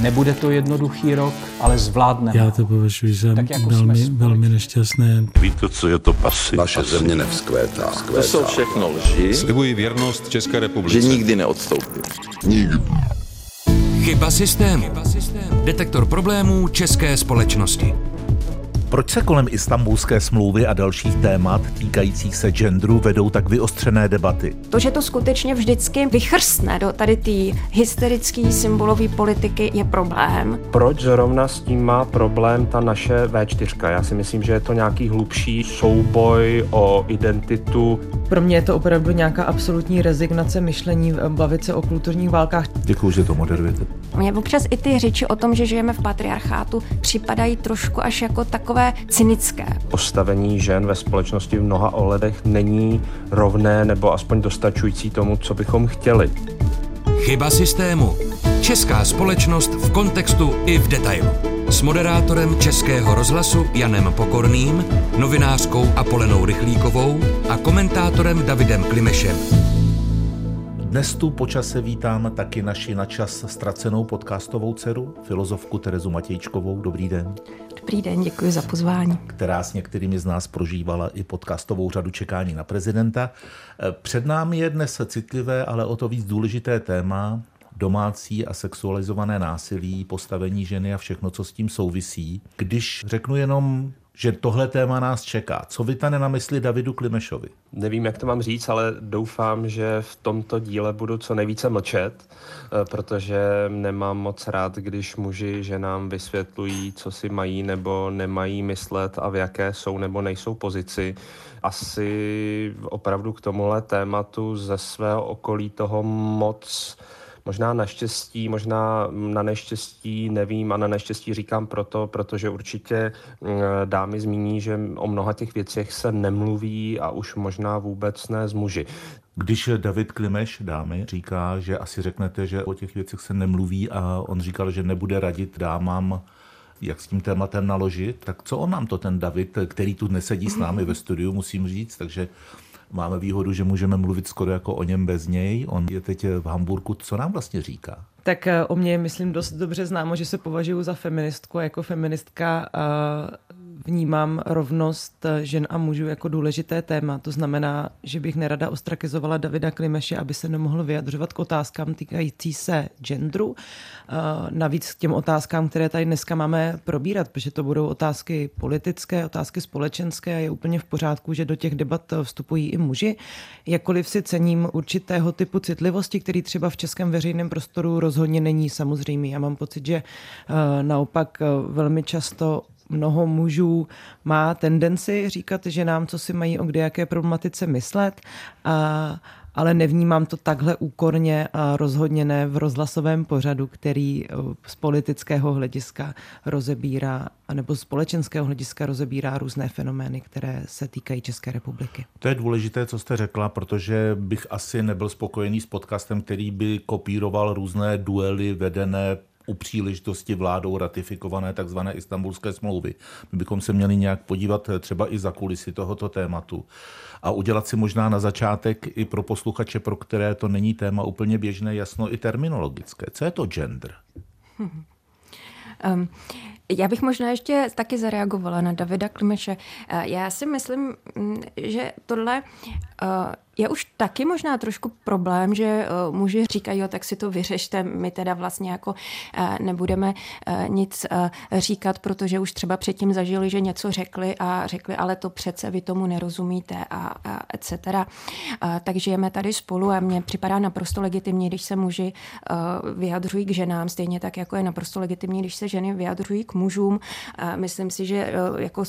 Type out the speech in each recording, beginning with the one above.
Nebude to jednoduchý rok, ale zvládneme. Já to považuji za Tak jako velmi, velmi nešťastné. Víte, co je to pasy? Naše země nevzkvétá. To jsou všechno lži, Slibuji věrnost České že republice. nikdy neodstoupím. Chyba systému. Detektor problémů české společnosti. Proč se kolem istambulské smlouvy a dalších témat týkajících se genderu vedou tak vyostřené debaty? To, že to skutečně vždycky vychrstne do tady té hysterické symbolové politiky, je problém. Proč zrovna s tím má problém ta naše V4? Já si myslím, že je to nějaký hlubší souboj o identitu. Pro mě je to opravdu nějaká absolutní rezignace myšlení bavit se o kulturních válkách. Děkuji, že to moderujete. Mně občas i ty řeči o tom, že žijeme v patriarchátu, připadají trošku až jako takové cynické. Postavení žen ve společnosti v mnoha ohledech není rovné nebo aspoň dostačující tomu, co bychom chtěli. Chyba systému. Česká společnost v kontextu i v detailu. S moderátorem Českého rozhlasu Janem Pokorným, novinářkou Apolenou Rychlíkovou a komentátorem Davidem Klimešem. Dnes tu počase vítám taky naši načas ztracenou podcastovou dceru, filozofku Terezu Matějčkovou. Dobrý den. Dobrý den, děkuji za pozvání. která s některými z nás prožívala i podcastovou řadu čekání na prezidenta. Před námi je dnes citlivé, ale o to víc důležité téma domácí a sexualizované násilí, postavení ženy a všechno, co s tím souvisí. Když řeknu jenom, že tohle téma nás čeká, co vytane na mysli Davidu Klimešovi? Nevím, jak to mám říct, ale doufám, že v tomto díle budu co nejvíce mlčet, eh, protože nemám moc rád, když muži ženám vysvětlují, co si mají nebo nemají myslet a v jaké jsou nebo nejsou pozici. Asi opravdu k tomuhle tématu ze svého okolí toho moc Možná naštěstí, možná na neštěstí, nevím, a na neštěstí říkám proto, protože určitě mm, dámy zmíní, že o mnoha těch věcech se nemluví a už možná vůbec ne z muži. Když David Klimeš, dámy, říká, že asi řeknete, že o těch věcech se nemluví a on říkal, že nebude radit dámám, jak s tím tématem naložit, tak co on nám to ten David, který tu nesedí s námi ve studiu, musím říct, takže máme výhodu, že můžeme mluvit skoro jako o něm bez něj. On je teď v Hamburgu. Co nám vlastně říká? Tak eh, o mě je, myslím, dost dobře známo, že se považuji za feministku a jako feministka eh, vnímám rovnost eh, žen a mužů jako důležité téma. To znamená, že bych nerada ostrakizovala Davida Klimeše, aby se nemohl vyjadřovat k otázkám týkající se genderu. Navíc k těm otázkám, které tady dneska máme probírat, protože to budou otázky politické, otázky společenské a je úplně v pořádku, že do těch debat vstupují i muži. Jakkoliv si cením určitého typu citlivosti, který třeba v českém veřejném prostoru rozhodně není samozřejmý. Já mám pocit, že naopak velmi často mnoho mužů má tendenci říkat, že nám co si mají o kde jaké problematice myslet, a, ale nevnímám to takhle úkorně a rozhodně ne v rozhlasovém pořadu, který z politického hlediska rozebírá, nebo z společenského hlediska rozebírá různé fenomény, které se týkají České republiky. To je důležité, co jste řekla, protože bych asi nebyl spokojený s podcastem, který by kopíroval různé duely vedené u příležitosti vládou ratifikované tzv. istambulské smlouvy. My bychom se měli nějak podívat třeba i za kulisy tohoto tématu a udělat si možná na začátek i pro posluchače, pro které to není téma úplně běžné, jasno i terminologické. Co je to gender? Hmm. Um, já bych možná ještě taky zareagovala na Davida Klimeše. Já si myslím, že tohle je už taky možná trošku problém, že uh, muži říkají, jo, tak si to vyřešte, my teda vlastně jako uh, nebudeme uh, nic říkat, protože už třeba předtím zažili, že něco řekli a řekli, ale to přece vy tomu nerozumíte a, a etc. Tak žijeme tady spolu a mně připadá naprosto legitimní, když se muži vyjadřují k ženám, stejně tak, jako je naprosto legitimní, když se ženy vyjadřují k mužům. Myslím si, že jako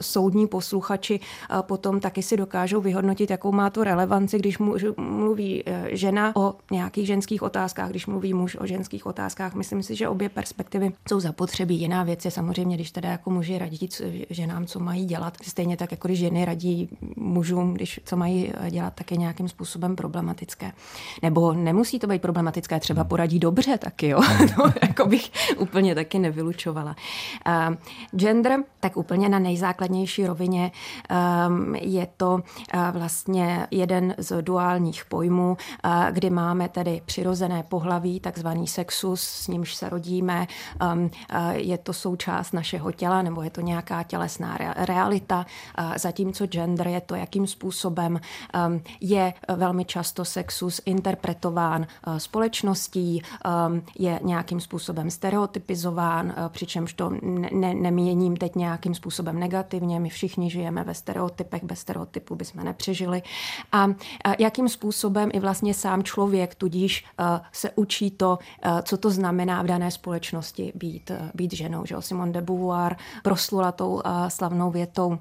soudní posluchači potom taky si dokážou vyhodnotit, jakou má to relevanci, když mluví žena o nějakých ženských otázkách, když mluví muž o ženských otázkách. Myslím si, že obě perspektivy jsou zapotřebí. Jiná věc je samozřejmě, když teda jako muži radí ženám, co mají dělat. Stejně tak, jako když ženy radí mužům, když co mají dělat, tak je nějakým způsobem problematické. Nebo nemusí to být problematické, třeba poradí dobře taky, jo. to jako bych úplně taky nevylučovala. Uh, gender, tak úplně na nejzákladnější rovině um, je to uh, vlastně je jeden z duálních pojmů, kdy máme tedy přirozené pohlaví, takzvaný sexus, s nímž se rodíme, je to součást našeho těla nebo je to nějaká tělesná realita, zatímco gender je to, jakým způsobem je velmi často sexus interpretován společností, je nějakým způsobem stereotypizován, přičemž to ne, neměním teď nějakým způsobem negativně, my všichni žijeme ve stereotypech, bez stereotypů bychom nepřežili. A jakým způsobem i vlastně sám člověk tudíž se učí to, co to znamená v dané společnosti být, být ženou. Že? Simone de Beauvoir proslula tou slavnou větou,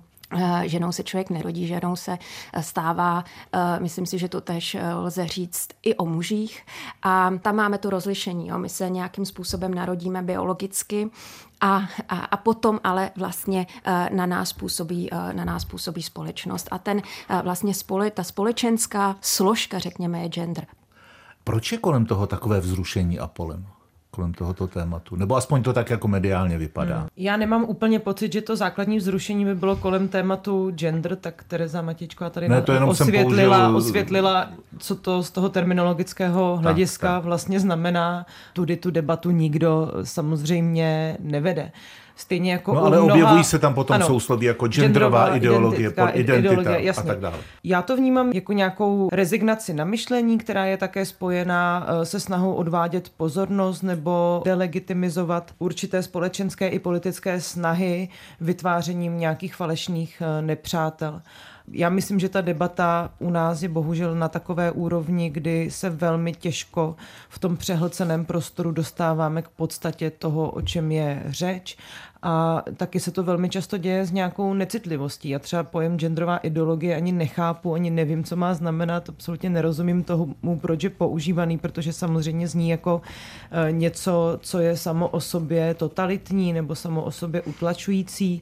Ženou se člověk nerodí, ženou se stává. Myslím si, že to tež lze říct i o mužích. A tam máme to rozlišení. Jo. My se nějakým způsobem narodíme biologicky a, a, a potom ale vlastně na nás působí, na nás působí společnost. A ten vlastně spole, ta společenská složka, řekněme, je gender. Proč je kolem toho takové vzrušení a polem? Kolem tohoto tématu. Nebo aspoň to tak jako mediálně vypadá. Hmm. Já nemám úplně pocit, že to základní vzrušení by bylo kolem tématu gender, tak Tereza Matičková tady ne, to jenom osvětlila, použil... osvětlila, co to z toho terminologického hlediska tak, tak. vlastně znamená. Tudy tu debatu nikdo samozřejmě nevede. Stejně jako no, ale mnoha... objevují se tam potom ano, sousloví jako genderová ideologie, identitka, identita ideologie, jasně. a tak dále. Já to vnímám jako nějakou rezignaci na myšlení, která je také spojená eh, se snahou odvádět pozornost nebo delegitimizovat určité společenské i politické snahy vytvářením nějakých falešných eh, nepřátel. Já myslím, že ta debata u nás je bohužel na takové úrovni, kdy se velmi těžko v tom přehlceném prostoru dostáváme k podstatě toho, o čem je řeč a taky se to velmi často děje s nějakou necitlivostí. Já třeba pojem genderová ideologie ani nechápu, ani nevím, co má znamenat, absolutně nerozumím tomu, proč je používaný, protože samozřejmě zní jako eh, něco, co je samo o sobě totalitní nebo samo o sobě utlačující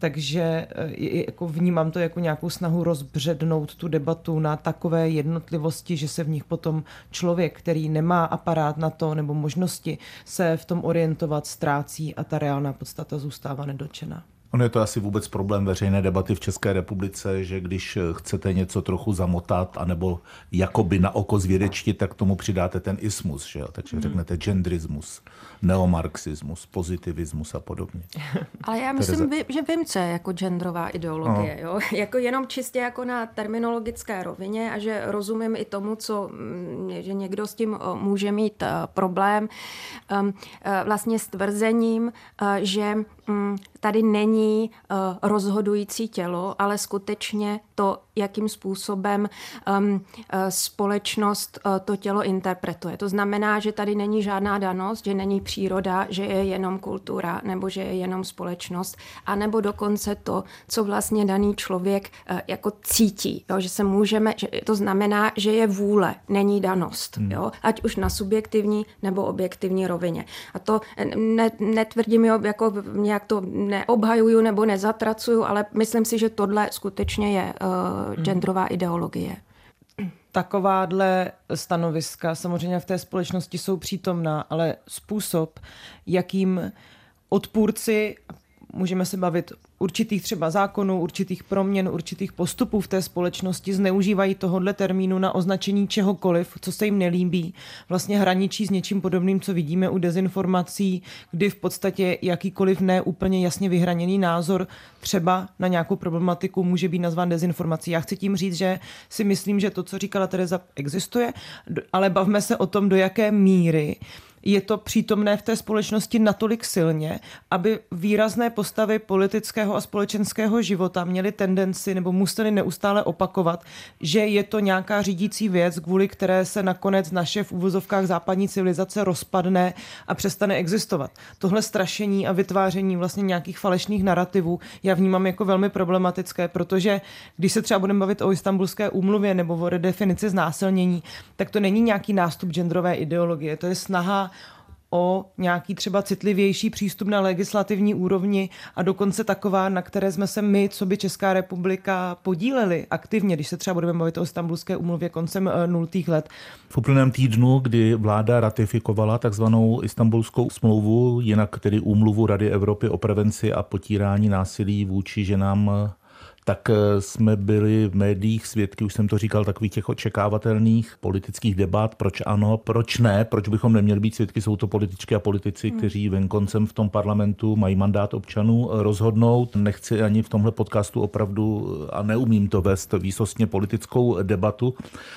takže eh, jako vnímám to jako nějakou snahu rozbřednout tu debatu na takové jednotlivosti, že se v nich potom člověk, který nemá aparát na to nebo možnosti se v tom orientovat, ztrácí a ta reálná podstata zůstává nedočená. Ono je to asi vůbec problém veřejné debaty v České republice, že když chcete něco trochu zamotat, anebo jakoby na oko zvědečtit, tak tomu přidáte ten ismus, že jo? takže hmm. řeknete genderismus, neomarxismus, pozitivismus a podobně. Ale já myslím, Tereza... že vím, co je jako genderová ideologie. No. Jo? Jako jenom čistě jako na terminologické rovině a že rozumím i tomu, co, mm, že někdo s tím může mít problém. Ehm, e, vlastně s tvrzením, že mm, tady není rozhodující tělo, ale skutečně to, jakým způsobem um, společnost to tělo interpretuje. To znamená, že tady není žádná danost, že není příroda, že je jenom kultura nebo že je jenom společnost, anebo dokonce to, co vlastně daný člověk jako cítí, jo? že se můžeme, že to znamená, že je vůle, není danost, hmm. jo? ať už na subjektivní nebo objektivní rovině. A to ne, netvrdím, jo, jako nějak to neobhajuju nebo nezatracuju, ale myslím si, že tohle skutečně je uh, genderová ideologie. Takováhle stanoviska samozřejmě v té společnosti jsou přítomná, ale způsob, jakým odpůrci můžeme se bavit určitých třeba zákonů, určitých proměn, určitých postupů v té společnosti zneužívají tohohle termínu na označení čehokoliv, co se jim nelíbí. Vlastně hraničí s něčím podobným, co vidíme u dezinformací, kdy v podstatě jakýkoliv ne úplně jasně vyhraněný názor třeba na nějakou problematiku může být nazván dezinformací. Já chci tím říct, že si myslím, že to, co říkala Tereza, existuje, ale bavme se o tom, do jaké míry je to přítomné v té společnosti natolik silně, aby výrazné postavy politického a společenského života měly tendenci nebo museli neustále opakovat, že je to nějaká řídící věc, kvůli které se nakonec naše v úvozovkách západní civilizace rozpadne a přestane existovat. Tohle strašení a vytváření vlastně nějakých falešných narrativů já vnímám jako velmi problematické, protože když se třeba budeme bavit o istambulské úmluvě nebo o redefinici znásilnění, tak to není nějaký nástup genderové ideologie, to je snaha o nějaký třeba citlivější přístup na legislativní úrovni a dokonce taková, na které jsme se my, co by Česká republika, podíleli aktivně, když se třeba budeme mluvit o stambulské umluvě koncem eh, nultých let. V uplynulém týdnu, kdy vláda ratifikovala takzvanou istambulskou smlouvu, jinak tedy úmluvu Rady Evropy o prevenci a potírání násilí vůči ženám tak eh, jsme byli v médiích svědky, už jsem to říkal, takových těch očekávatelných politických debat, proč ano, proč ne, proč bychom neměli být svědky, jsou to političky a politici, hmm. kteří venkoncem v tom parlamentu mají mandát občanů rozhodnout. Nechci ani v tomhle podcastu opravdu a neumím to vést výsostně politickou debatu,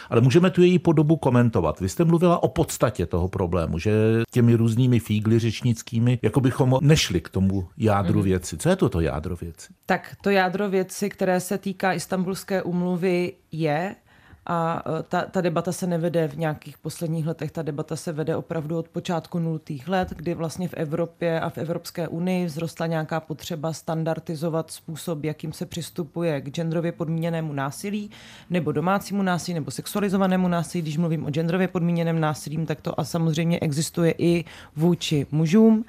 ale můžeme tu její podobu komentovat. Vy jste mluvila o podstatě toho problému, že těmi různými fígly řečnickými, jako bychom nešli k tomu jádru hmm. věci. Co je to to jádro věci? Tak to jádro věci, které se týká Istanbulské umluvy, je, a e, ta, ta debata se nevede v nějakých posledních letech, ta debata se vede opravdu od počátku nultých let, kdy vlastně v Evropě a v Evropské unii vzrostla nějaká potřeba standardizovat způsob, jakým se přistupuje k genderově podmíněnému násilí, nebo domácímu násilí, nebo sexualizovanému násilí. Když mluvím o genderově podmíněném násilí, tak to a samozřejmě existuje i vůči mužům.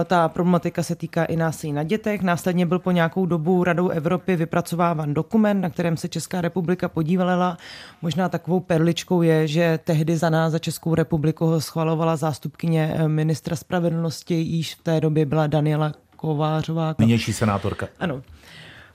E, ta problematika se týká i násilí na dětech. Následně byl po nějakou dobu Radou Evropy vypracováván dokument, na kterém se Česká republika podívala Možná takovou perličkou je, že tehdy za nás, za Českou republiku, ho schvalovala zástupkyně eh, ministra spravedlnosti, již v té době byla Daniela Kovářová. Nynější senátorka. Ano.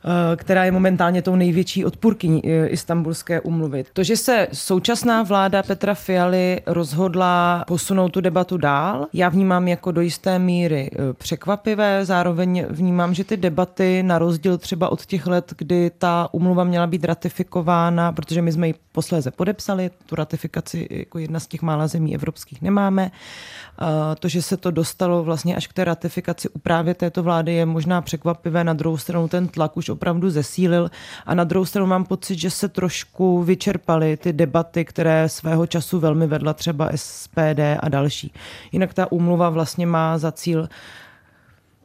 Eh, která je momentálně tou největší odpůrkyní eh, istambulské umluvy. To, že se současná vláda Petra Fialy rozhodla posunout tu debatu dál, já vnímám jako do jisté míry eh, překvapivé, zároveň vnímám, že ty debaty na rozdíl třeba od těch let, kdy ta umluva měla být ratifikována, protože my jsme ji posléze podepsali, tu ratifikaci jako jedna z těch mála zemí evropských nemáme, to, že se to dostalo vlastně až k té ratifikaci u právě této vlády je možná překvapivé, na druhou stranu ten tlak už opravdu zesílil a na druhou stranu mám pocit, že se trošku vyčerpaly ty debaty, které svého času velmi vedla třeba SPD a další. Jinak ta úmluva vlastně má za cíl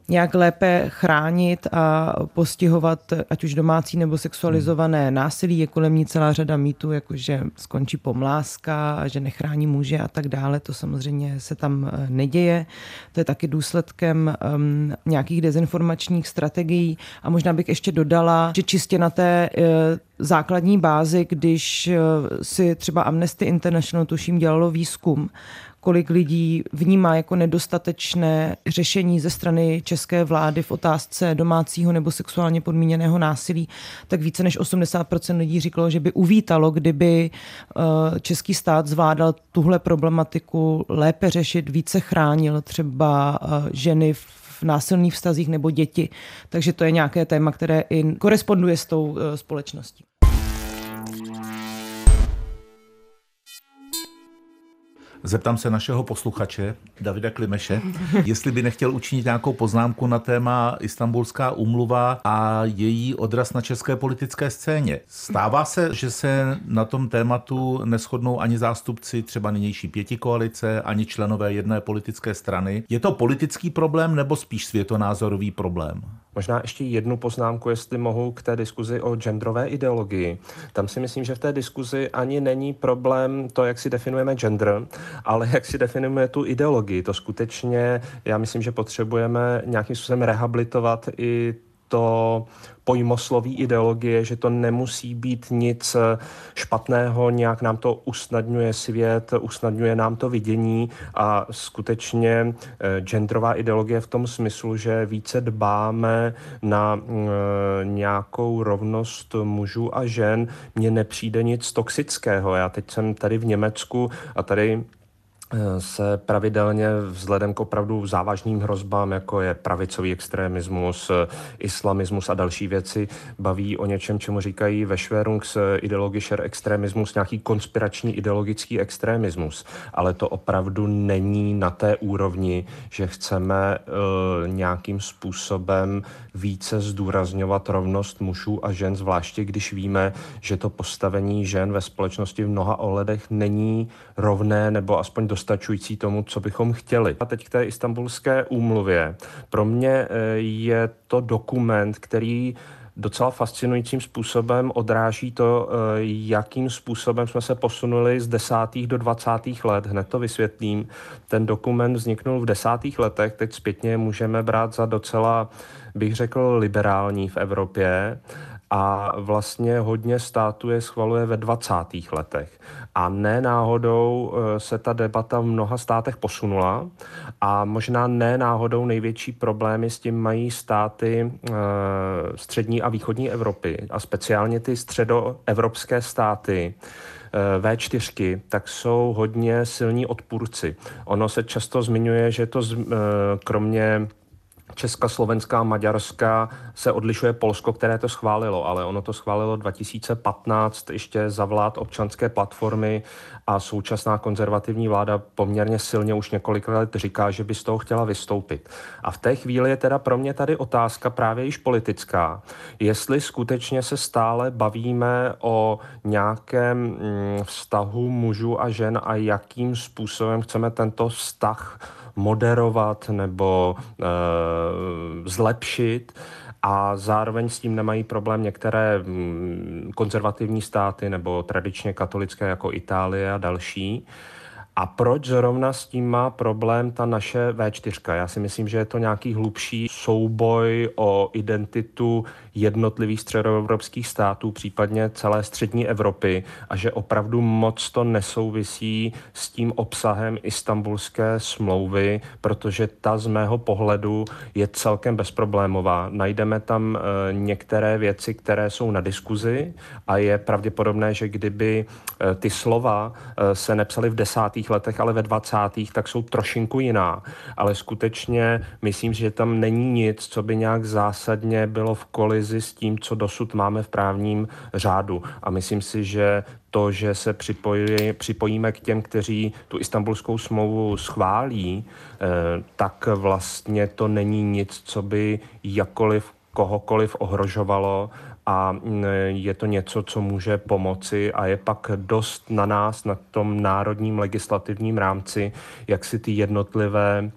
nějak lépe chránit a postihovat ať už domácí nebo sexualizované násilí. Je kolem ní celá řada mýtů, jako že skončí pomláska a že nechrání muže a tak dále. To samozřejmě se tam eh, neděje. To je taky důsledkem um, nějakých dezinformačních strategií. A možná bych ještě dodala, že čistě na té uh, základní bázi, když uh, si třeba Amnesty International tuším dělalo výzkum, kolik lidí vnímá jako nedostatečné řešení ze strany české vlády v otázce domácího nebo sexuálně podmíněného násilí, tak více než 80% lidí říkalo, že by uvítalo, kdyby eh, český stát zvládal tuhle problematiku lépe řešit, více chránil třeba eh, ženy v násilných vztazích nebo děti. Takže to je nějaké téma, které i koresponduje s tou eh, společností. Zeptám se našeho posluchače, Davida Klimeše, jestli by nechtěl učinit nějakou poznámku na téma Istanbulská umluva a její odraz na české politické scéně. Stává se, že se na tom tématu neschodnou ani zástupci třeba nynější pěti koalice, ani členové jedné politické strany. Je to politický problém nebo spíš světonázorový problém? Možná ještě jednu poznámku, jestli mohu, k té diskuzi o genderové ideologii. Tam si myslím, že v té diskuzi ani není problém to, jak si definujeme gender, ale jak si definujeme tu ideologii. To skutečně, já myslím, že potřebujeme nějakým způsobem rehabilitovat i to pojmosloví ideologie, že to nemusí být nic špatného, nějak nám to usnadňuje svět, usnadňuje nám to vidění a skutečně eh, genderová ideologie v tom smyslu, že více dbáme na eh, nějakou rovnost mužů a žen, mně nepřijde nic toxického. Já teď jsem tady v Německu a tady se pravidelně vzhledem k opravdu závažným hrozbám, jako je pravicový extremismus, islamismus a další věci, baví o něčem, čemu říkají ve Schwerungs ideologischer extremismus, nějaký konspirační ideologický extremismus. Ale to opravdu není na té úrovni, že chceme uh, nějakým způsobem více zdůrazňovat rovnost mužů a žen, zvláště když víme, že to postavení žen ve společnosti v mnoha ohledech není rovné nebo aspoň dostačující tomu, co bychom chtěli. A teď k té istambulské úmluvě. Pro mě eh, je to dokument, který docela fascinujícím způsobem odráží to, eh, jakým způsobem jsme se posunuli z desátých do dvacátých let. Hned to vysvětlím. Ten dokument vzniknul v desátých letech, teď zpětně můžeme brát za docela, bych řekl, liberální v Evropě a vlastně hodně států je schvaluje ve 20. letech. A ne náhodou eh, se ta debata v mnoha státech posunula a možná ne náhodou největší problémy s tím mají státy eh, střední a východní Evropy a speciálně ty středoevropské státy, eh, V4, tak jsou hodně silní odpůrci. Ono se často zmiňuje, že to kromě Česka, Slovenská, Maďarska se odlišuje Polsko, které to schválilo, ale ono to schválilo 2015 ještě za vlád občanské platformy a současná konzervativní vláda poměrně silně už několik let říká, že by z toho chtěla vystoupit. A v té chvíli je teda pro mě tady otázka právě již politická, jestli skutečně se stále bavíme o nějakém mm, vztahu mužů a žen a jakým způsobem chceme tento vztah moderovat nebo e, zlepšit a zároveň s tím nemají problém některé mm, konzervativní státy nebo tradičně katolické jako Itálie a další. A proč zrovna s tím má problém ta naše V4? Já si myslím, že je to nějaký hlubší souboj o identitu jednotlivých středoevropských států, případně celé střední Evropy a že opravdu moc to nesouvisí s tím obsahem istambulské smlouvy, protože ta z mého pohledu je celkem bezproblémová. Najdeme tam e, některé věci, které jsou na diskuzi a je pravděpodobné, že kdyby e, ty slova e, se nepsaly v desátých letech, ale ve dvacátých, tak jsou trošinku jiná. Ale skutečně myslím, že tam není nic, co by nějak zásadně bylo v kolizi s tím, co dosud máme v právním řádu. A myslím si, že to, že se připojí, připojíme k těm, kteří tu istambulskou smlouvu schválí, eh, tak vlastně to není nic, co by jakoliv kohokoliv ohrožovalo a mm, je to něco, co může pomoci a je pak dost na nás, na tom národním legislativním rámci, jak si ty jednotlivé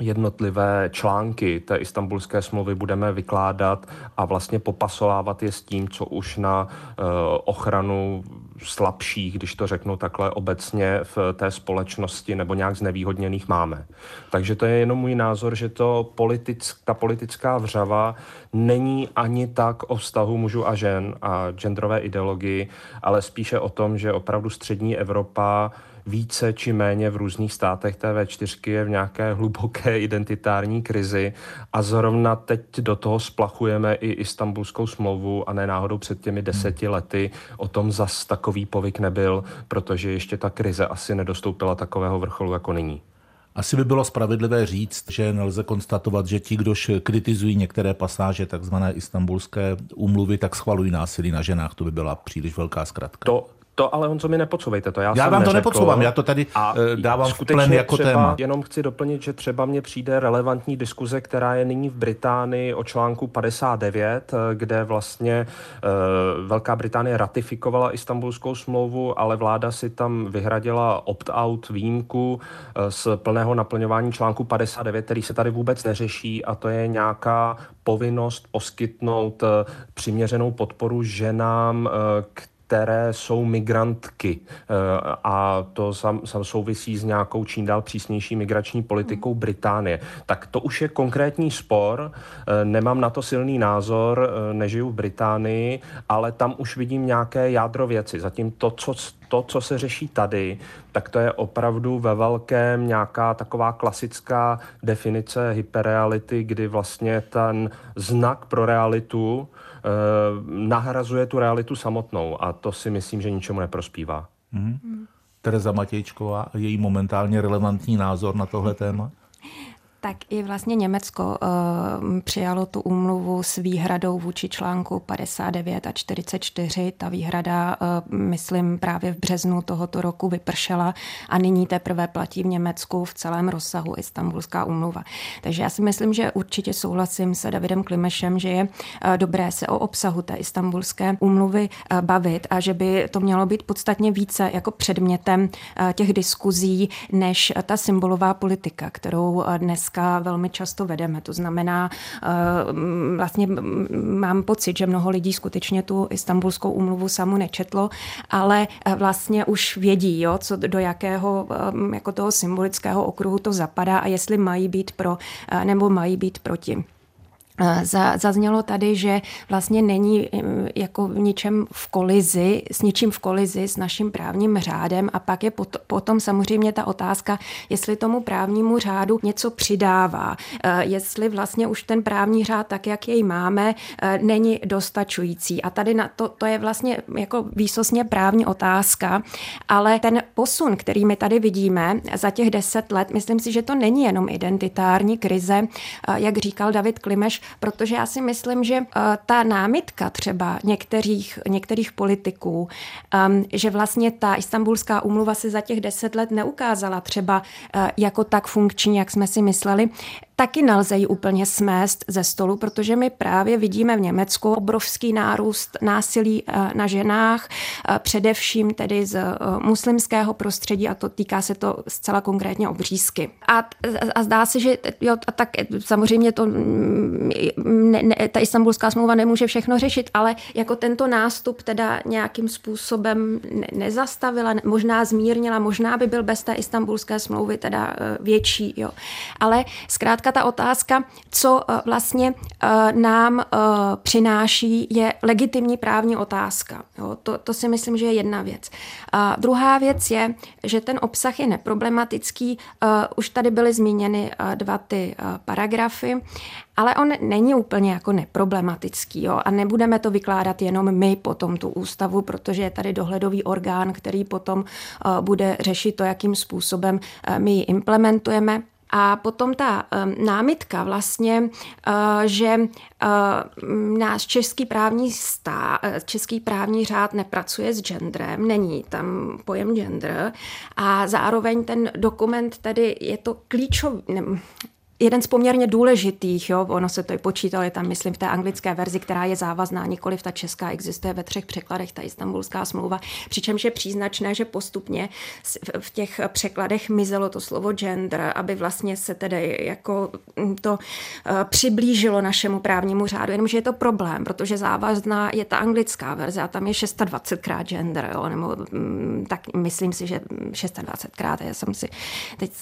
jednotlivé články té istambulské smlouvy budeme vykládat a vlastně popasovávat je s tím, co už na uh, ochranu slabších, když to řeknu takhle obecně v té společnosti nebo nějak znevýhodněných máme. Takže to je jenom můj názor, že to politická, ta politická vřava není ani tak o vztahu mužů a žen a genderové ideologii, ale spíše o tom, že opravdu střední Evropa více či méně v různých státech té 4 je v nějaké hluboké identitární krizi a zrovna teď do toho splachujeme i istambulskou smlouvu a ne náhodou před těmi deseti lety o tom zas takový povyk nebyl, protože ještě ta krize asi nedostoupila takového vrcholu jako nyní. Asi by bylo spravedlivé říct, že nelze konstatovat, že ti, kdož kritizují některé pasáže takzvané istambulské úmluvy, tak schvalují násilí na ženách. To by byla příliš velká zkratka. To to ale Honzo mi nepodsouvejte to. Já, já vám to nepodsouvám, já to tady a uh, dávám v plen jako třeba, téma. Jenom chci doplnit, že třeba mně přijde relevantní diskuze, která je nyní v Británii o článku 59, eh, kde vlastně uh, Velká Británie ratifikovala istambulskou smlouvu, ale vláda si tam vyhradila opt-out výjimku z plného naplňování článku 59, který se tady vůbec neřeší a to je nějaká povinnost poskytnout přiměřenou podporu ženám, uh, které jsou migrantky eh, a to sam, sam souvisí s nějakou čím dál přísnější migrační politikou hmm. Británie. Tak to už je konkrétní spor, eh, nemám na to silný názor, eh, nežiju v Británii, ale tam už vidím nějaké jádro věci. Zatím to, co, to, co se řeší tady, tak to je opravdu ve velkém nějaká taková klasická definice hyperreality, kdy vlastně ten znak pro realitu nahrazuje tu realitu samotnou a to si myslím, že ničemu neprospívá. Mm-hmm. Tereza Matějčková, její momentálně relevantní názor na tohle téma? Tak i vlastně Německo uh, přijalo tu úmluvu s výhradou vůči článku 59 a 44. Ta výhrada, uh, myslím, právě v březnu tohoto roku vypršela a nyní teprve platí v Německu v celém rozsahu Istanbulská úmluva. Takže já si myslím, že určitě souhlasím se Davidem Klimešem, že je uh, dobré se o obsahu té Istanbulské úmluvy uh, bavit a že by to mělo být podstatně více jako předmětem uh, těch diskuzí, než ta symbolová politika, kterou uh, dnes dneska velmi často vedeme. To znamená, eh, vlastně mám pocit, že mnoho lidí skutečně tu istambulskou umluvu samu nečetlo, ale eh, vlastně už vědí, jo, co do jakého eh, jako toho symbolického okruhu to zapadá a jestli mají být pro nebo mají být proti. Zaznělo tady, že vlastně není jako v ničem v kolizi, s ničím v kolizi s naším právním řádem. A pak je potom samozřejmě ta otázka, jestli tomu právnímu řádu něco přidává, jestli vlastně už ten právní řád, tak jak jej máme, není dostačující. A tady na to, to je vlastně jako výsostně právní otázka, ale ten posun, který my tady vidíme za těch deset let, myslím si, že to není jenom identitární krize, jak říkal David Klimeš, protože já si myslím, že eh, ta námitka třeba některých, některých politiků, ehm, že vlastně ta istambulská úmluva se za těch deset let neukázala třeba eh, jako tak funkční, jak jsme si mysleli, taky nelze ji úplně smést ze stolu, protože my právě vidíme v Německu obrovský nárůst násilí eh, na ženách, eh, především tedy z eh, muslimského prostředí a to týká se to zcela konkrétně obřízky. A, a zdá se, že jo, a tak samozřejmě to mm, ne, ne, ta istambulská smlouva nemůže všechno řešit, ale jako tento nástup teda nějakým způsobem ne, nezastavila, možná zmírnila, možná by byl bez té istambulské smlouvy teda větší, jo. Ale zkrátka zkrátka ta otázka, co eh, vlastně eh, nám eh, přináší, je legitimní právní otázka. Jo, to, to si myslím, že je jedna věc. A druhá věc je, že ten obsah je neproblematický. Už tady byly zmíněny dva ty paragrafy ale on není úplně jako neproblematický jo? a nebudeme to vykládat jenom my potom tu ústavu, protože je tady dohledový orgán, který potom bude řešit to, jakým způsobem my ji implementujeme. A potom ta námitka vlastně, uh, že uh, náš český právní stá, uh, český právní řád nepracuje s genderem, není tam pojem gender a zároveň ten dokument tedy je to klíčový, ne, jeden z poměrně důležitých, jo, ono se to i počítalo, je tam, myslím, v té anglické verzi, která je závazná, nikoli v ta česká existuje ve třech překladech, ta istambulská smlouva, přičemž je příznačné, že postupně v těch překladech mizelo to slovo gender, aby vlastně se tedy jako to eh, přiblížilo našemu právnímu řádu, jenomže je to problém, protože závazná je ta anglická verze a tam je 26krát gender, jo, nebo mm, tak myslím si, že 26krát, já jsem si teď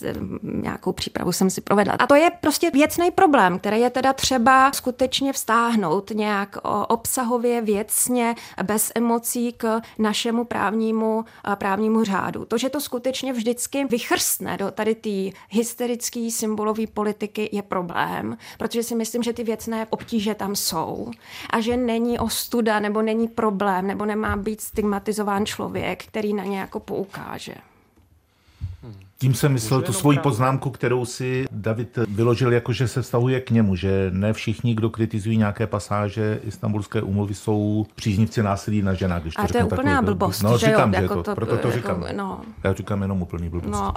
nějakou přípravu jsem si provedla. A to je je prostě věcný problém, který je teda třeba skutečně vztáhnout nějak obsahově, věcně, bez emocí k našemu právnímu, právnímu řádu. To, že to skutečně vždycky vychrstne do tady té hysterické symbolové politiky je problém, protože si myslím, že ty věcné obtíže tam jsou a že není ostuda nebo není problém nebo nemá být stigmatizován člověk, který na ně jako poukáže. Tím jsem myslel tu svoji poznámku, kterou si David vyložil, jako že se vztahuje k němu, že ne všichni, kdo kritizují nějaké pasáže Istanbulské úmluvy, jsou příznivci násilí na ženách. Když to a to je úplná blbost, No, že říkám, jo, že jako to, to, proto to jako, říkám. No. Já říkám jenom úplný blbost. No.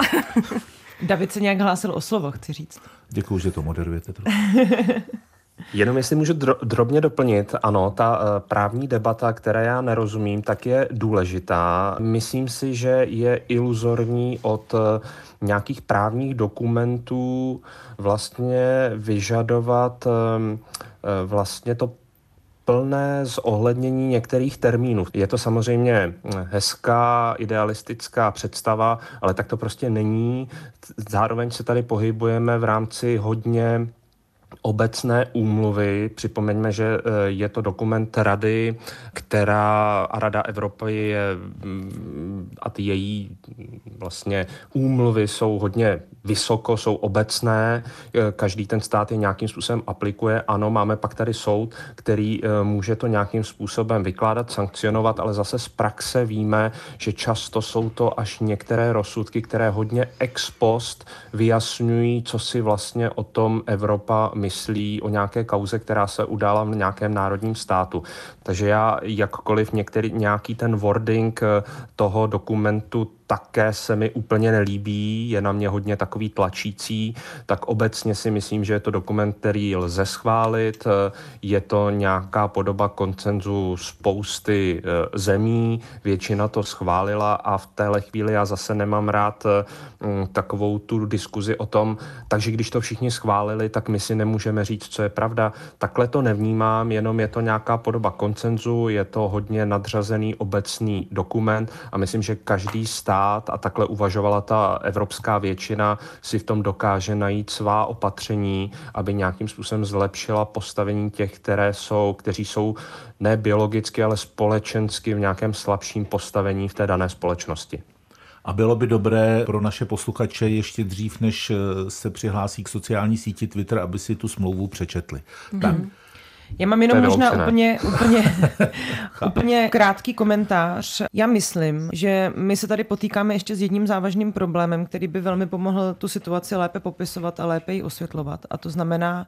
David se nějak hlásil o slovo, chci říct. Děkuji, že to moderujete trochu. Jenom jestli můžu dro- drobně doplnit, ano, ta uh, právní debata, které já nerozumím, tak je důležitá. Myslím si, že je iluzorní od uh, nějakých právních dokumentů vlastně vyžadovat uh, uh, vlastně to plné zohlednění některých termínů. Je to samozřejmě hezká, idealistická představa, ale tak to prostě není. Zároveň se tady pohybujeme v rámci hodně obecné úmluvy. Připomeňme, že e, je to dokument Rady, která a Rada Evropy je mm, a ty její vlastně úmluvy jsou hodně vysoko, jsou obecné, e, každý ten stát je nějakým způsobem aplikuje. Ano, máme pak tady soud, který e, může to nějakým způsobem vykládat, sankcionovat, ale zase z praxe víme, že často jsou to až některé rozsudky, které hodně ex post vyjasňují, co si vlastně o tom Evropa myslí o nějaké kauze, která se udála v nějakém národním státu. Takže já jakkoliv některý, nějaký ten wording eh, toho dokumentu také se mi úplně nelíbí, je na mě hodně takový tlačící, tak obecně si myslím, že je to dokument, který lze schválit. Je to nějaká podoba koncenzu spousty eh, zemí, většina to schválila a v téhle chvíli já zase nemám rád mm, takovou tu diskuzi o tom, takže když to všichni schválili, tak my si nemůžeme říct, co je pravda. Takhle to nevnímám, jenom je to nějaká podoba koncenzu, je to hodně nadřazený obecný dokument a myslím, že každý stát hrát a takhle uvažovala ta evropská většina, si v tom dokáže najít svá opatření, aby nějakým způsobem zlepšila postavení těch, které jsou, kteří jsou ne biologicky, ale společensky v nějakém slabším postavení v té dané společnosti. A bylo by dobré pro naše posluchače ještě dřív, než se přihlásí k sociální síti Twitter, aby si tu smlouvu přečetli. Mm-hmm. Tak. Já mám jenom možná úplně, úplně, úplně krátký komentář. Já myslím, že my se tady potýkáme ještě s jedním závažným problémem, který by velmi pomohl tu situaci lépe popisovat a lépe ji osvětlovat. A to znamená,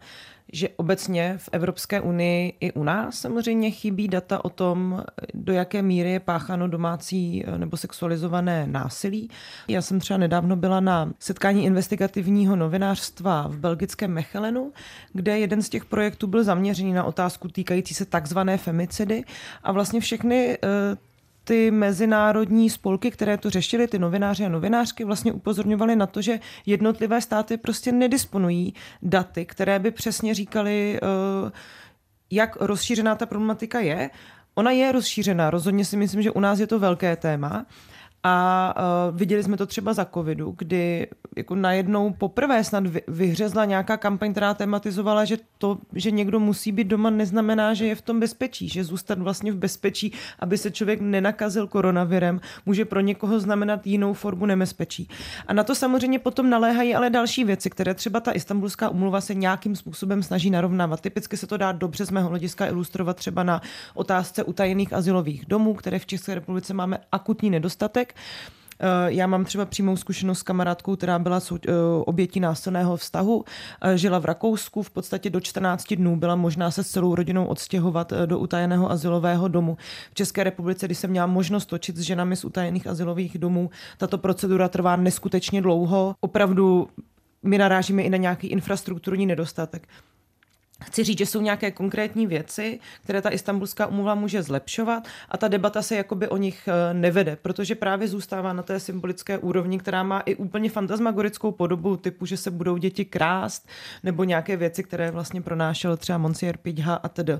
že obecně v Evropské unii i u nás samozřejmě chybí data o tom, do jaké míry je pácháno domácí eh, nebo sexualizované násilí. Já jsem třeba nedávno byla na setkání investigativního novinářstva v belgickém Mechelenu, kde jeden z těch projektů byl zaměřený na otázku týkající se takzvané femicidy a vlastně všechny eh, ty mezinárodní spolky, které to řešily, ty novináři a novinářky, vlastně upozorňovali na to, že jednotlivé státy prostě nedisponují daty, které by přesně říkali, eh, jak rozšířená ta problematika je. Ona je rozšířená, rozhodně si myslím, že u nás je to velké téma. A uh, viděli jsme to třeba za covidu, kdy jako najednou poprvé snad vy, vyhřezla nějaká kampaň, která tematizovala, že to, že někdo musí být doma, neznamená, že je v tom bezpečí, že zůstat vlastně v bezpečí, aby se člověk nenakazil koronavirem, může pro někoho znamenat jinou formu nebezpečí. A na to samozřejmě potom naléhají ale další věci, které třeba ta istambulská umluva se nějakým způsobem snaží narovnávat. Typicky se to dá dobře z mého hlediska ilustrovat třeba na otázce utajených asilových domů, které v České republice máme akutní nedostatek člověk. Eh, já mám třeba přímou zkušenost s kamarádkou, která byla eh, obětí násilného vztahu, eh, žila v Rakousku, v podstatě do 14 dnů byla možná se s celou rodinou odstěhovat do utajeného asilového domu. V České republice, když jsem měla možnost točit s ženami z utajených asilových domů, tato procedura trvá neskutečně dlouho. Opravdu my narážíme i na nějaký infrastrukturní nedostatek. Chci říct, že jsou nějaké konkrétní věci, které ta istambulská umluva může zlepšovat a ta debata se jakoby o nich eh, nevede, protože právě zůstává na té symbolické úrovni, která má i úplně fantasmagorickou podobu typu, že se budou děti krást nebo nějaké věci, které vlastně pronášel třeba Monsier Pidha a tedy.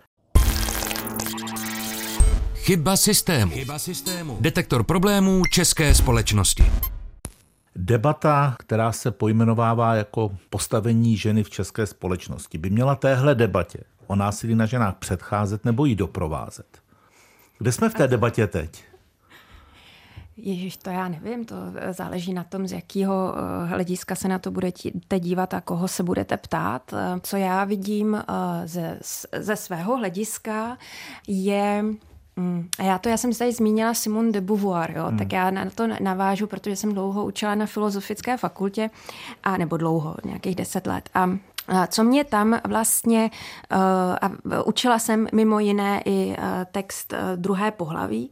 Chyba systému. Chyba systému. Detektor problémů české společnosti. Debata, která se pojmenovává jako postavení ženy v české společnosti, by měla téhle debatě o násilí na ženách předcházet nebo ji doprovázet. Kde jsme v té debatě teď? Ježiš, to já nevím, to záleží na tom, z jakého eh, hlediska se na to budete dívat a koho se budete ptát. Eh, co já vidím eh, ze, ze svého hlediska je Mm. A já to, já jsem tady zmínila Simone de Beauvoir, jo? Mm. tak já na to navážu, protože jsem dlouho učila na filozofické fakultě, a nebo dlouho, nějakých deset let. A co mě tam vlastně, a učila jsem mimo jiné i text druhé pohlaví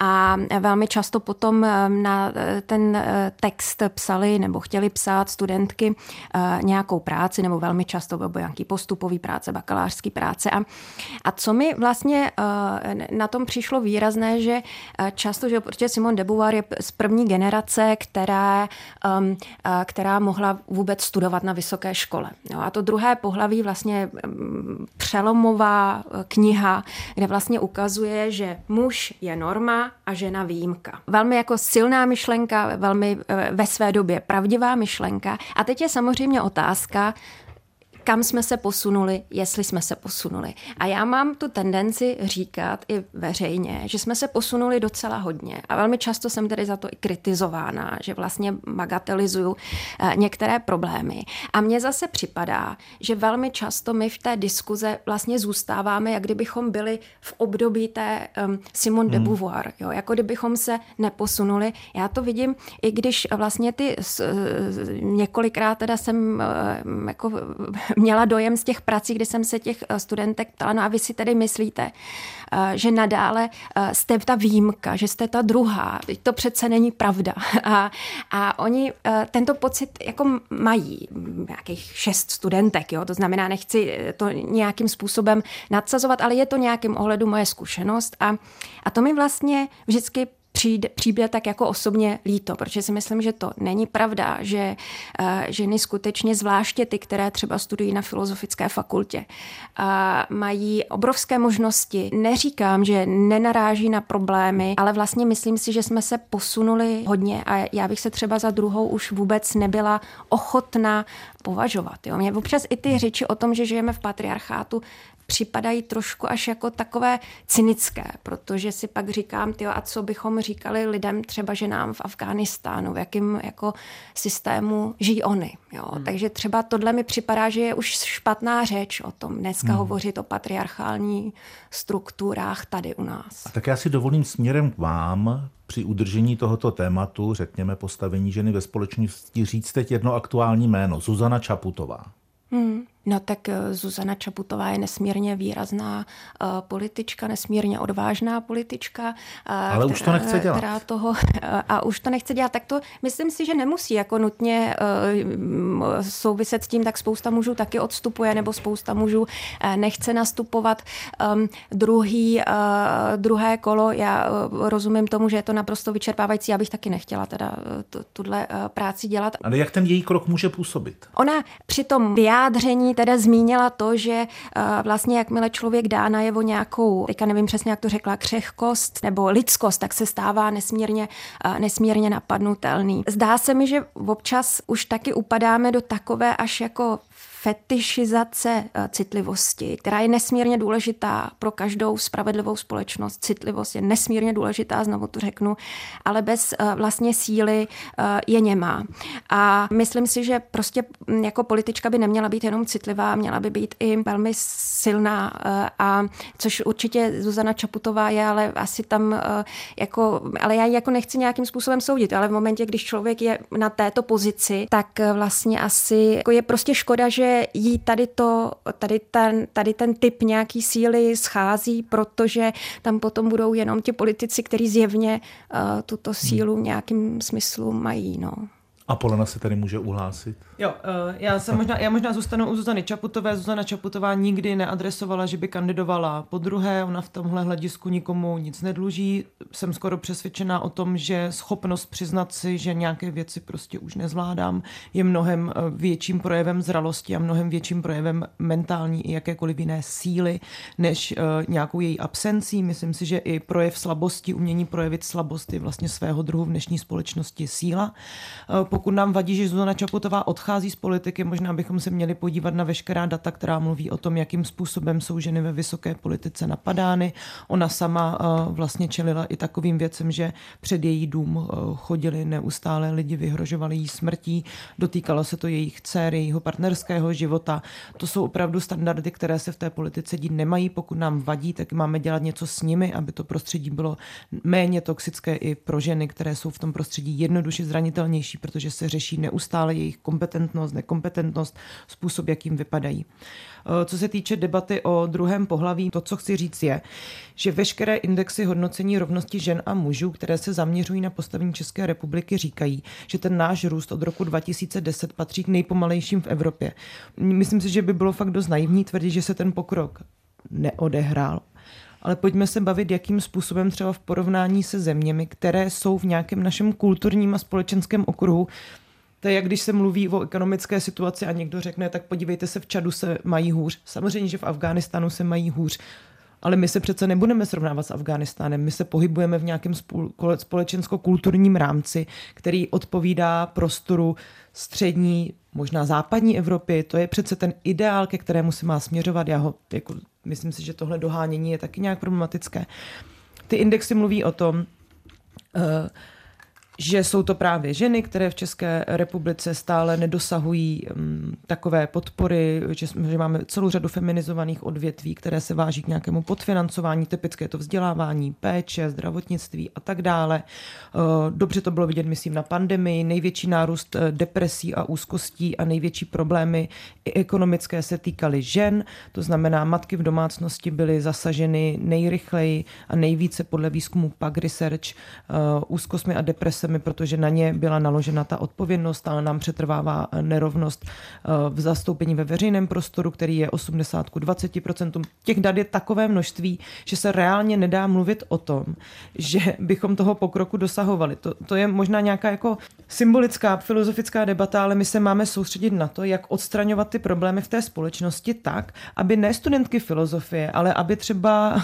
a velmi často potom eh, na eh, ten eh, text psali nebo chtěli psát studentky nějakou práci nebo velmi často nebo nějaký postupový práce, bakalářský práce. A, a co mi vlastně na tom přišlo výrazné, že často, že protože Simon de Beauvoir je z první generace, která, ehm, která mohla vůbec studovat na vysoké škole. Jo, a to druhé pohlaví vlastně mm, přelomová kniha, kde vlastně ukazuje, že muž je norma, a žena výjimka. Velmi jako silná myšlenka, velmi eh, ve své době pravdivá myšlenka. A teď je samozřejmě otázka, kam jsme se posunuli, jestli jsme se posunuli. A já mám tu tendenci říkat i veřejně, že jsme se posunuli docela hodně. A velmi často jsem tedy za to i kritizována, že vlastně bagatelizuju eh, některé problémy. A mně zase připadá, že velmi často my v té diskuze vlastně zůstáváme, jak kdybychom byli v období té um, Simone hmm. de Beauvoir, jo? jako kdybychom se neposunuli. Já to vidím, i když vlastně ty několikrát teda jsem uh, jako měla dojem z těch prací, kdy jsem se těch eh, studentek ptala, no a vy si tedy myslíte, eh, že nadále eh, jste ta výjimka, že jste ta druhá. To přece není pravda. A, a oni tento pocit jako mají, nějakých šest studentek, jo? to znamená, nechci to nějakým způsobem nadsazovat, ale je to nějakým ohledu moje zkušenost a, a to mi vlastně vždycky přijde, přijde tak jako osobně líto, protože si myslím, že to není pravda, že uh, ženy skutečně, zvláště ty, které třeba studují na filozofické fakultě, uh, mají obrovské možnosti. Neříkám, že nenaráží na problémy, ale vlastně myslím si, že jsme se posunuli hodně a já bych se třeba za druhou už vůbec nebyla ochotná považovat. Jo. Mě občas i ty řeči o tom, že žijeme v patriarchátu, připadají trošku až jako takové cynické, protože si pak říkám, tyjo, a co bychom říkali lidem třeba ženám v Afghánistánu, v jakém jako systému žijí oni. Jo. Hmm. Takže třeba tohle mi připadá, že je už špatná řeč o tom dneska hmm. hovořit o patriarchální strukturách tady u nás. A tak já si dovolím směrem k vám při udržení tohoto tématu, řekněme postavení ženy ve společnosti, říct teď jedno aktuální jméno, Zuzana Čaputová. Hmm. No tak eh, Zuzana Čaputová je nesmírně výrazná uh, politička, nesmírně odvážná politička. Uh, Ale která, už to nechce dělat. Která toho, a už to nechce dělat. Tak to myslím si, že nemusí jako nutně souviset s tím, tak spousta mužů taky odstupuje, nebo spousta mužů nechce nastupovat. Um, druhý, uh, druhé kolo, já rozumím tomu, že je to naprosto vyčerpávající, já bych taky nechtěla teda uh, tuhle uh, práci dělat. Ale jak ten její krok může působit? Ona při tom vyjádření teda zmínila to, že uh, vlastně jakmile člověk dá najevo nějakou, teďka nevím přesně, jak to řekla, křehkost nebo lidskost, tak se stává nesmírně, uh, nesmírně napadnutelný. Zdá se mi, že občas už taky upadáme do takové až jako fetišizace eh, citlivosti, která je nesmírně důležitá pro každou spravedlivou společnost. Citlivost je nesmírně důležitá, znovu to řeknu, ale bez eh, vlastně síly eh, je nemá. A myslím si, že prostě hm, jako politička by neměla být jenom citlivá, měla by být i velmi silná, a což určitě Zuzana Čaputová je, ale asi tam jako, ale já ji jako nechci nějakým způsobem soudit, ale v momentě, když člověk je na této pozici, tak vlastně asi jako je prostě škoda, že jí tady, to, tady, ten, tady ten typ nějaký síly schází, protože tam potom budou jenom ti politici, kteří zjevně uh, tuto sílu v nějakým smyslu mají. No. A Polena se tady může uhlásit? Jo, uh, já, jsem možná, já možná zůstanu u Zuzany Čaputové. Zuzana Čaputová nikdy neadresovala, že by kandidovala. Po druhé, ona v tomhle hledisku nikomu nic nedluží. Jsem skoro přesvědčená o tom, že schopnost přiznat si, že nějaké věci prostě už nezvládám, je mnohem eh, větším projevem zralosti a mnohem větším projevem mentální i jakékoliv jiné síly, než uh, nějakou její absencí. Myslím si, že i projev slabosti, umění projevit slabost je vlastně svého druhu v dnešní společnosti síla. Pokud nám vadí, že Zuzana Čaputová odchází z politiky, možná bychom se měli podívat na veškerá data, která mluví o tom, jakým způsobem jsou ženy ve vysoké politice napadány. Ona sama uh, vlastně čelila i takovým věcem, že před její dům uh, chodili neustále lidi, vyhrožovali jí smrtí, dotýkalo se to jejich dcery, jejího partnerského života. To jsou opravdu standardy, které se v té politice dít nemají. Pokud nám vadí, tak máme dělat něco s nimi, aby to prostředí bylo méně toxické i pro ženy, které jsou v tom prostředí jednoduše zranitelnější, protože že se řeší neustále jejich kompetentnost, nekompetentnost, způsob, jakým vypadají. Eh, co se týče debaty o druhém pohlaví, to, co chci říct, je, že veškeré indexy hodnocení rovnosti žen a mužů, které se zaměřují na postavení České republiky, říkají, že ten náš růst od roku 2010 patří k nejpomalejším v Evropě. Myslím si, že by bylo fakt dost naivní tvrdit, že se ten pokrok neodehrál ale pojďme se bavit, jakým způsobem třeba v porovnání se zeměmi, které jsou v nějakém našem kulturním a společenském okruhu, to je jak když se mluví o ekonomické situaci a někdo řekne, tak podívejte se, v Čadu se mají hůř. Samozřejmě, že v Afghánistánu se mají hůř. Ale my se přece nebudeme srovnávat s Afghánistánem. My se pohybujeme v nějakém společensko-kulturním rámci, který odpovídá prostoru střední, možná západní Evropy. To je přece ten ideál, ke kterému se má směřovat. Já ho, jako, myslím si, že tohle dohánění je taky nějak problematické. Ty indexy mluví o tom, uh, že jsou to právě ženy, které v České republice stále nedosahují um, takové podpory, že, že máme celou řadu feminizovaných odvětví, které se váží k nějakému podfinancování, typické to vzdělávání, péče, zdravotnictví a tak dále. Uh, dobře to bylo vidět, myslím, na pandemii, největší nárůst uh, depresí a úzkostí a největší problémy i ekonomické se týkaly žen, to znamená, matky v domácnosti byly zasaženy nejrychleji a nejvíce podle výzkumu PAG Research uh, úzkostmi a deprese organizacemi, protože na ně byla naložena ta odpovědnost, ale nám přetrvává nerovnost eh, v zastoupení ve veřejném prostoru, který je 80 k 20%. Těch dat je takové množství, že se reálně nedá mluvit o tom, že bychom toho pokroku dosahovali. To, to je možná nějaká jako symbolická, filozofická debata, ale my se máme soustředit na to, jak odstraňovat ty problémy v té společnosti tak, aby ne studentky filozofie, ale aby třeba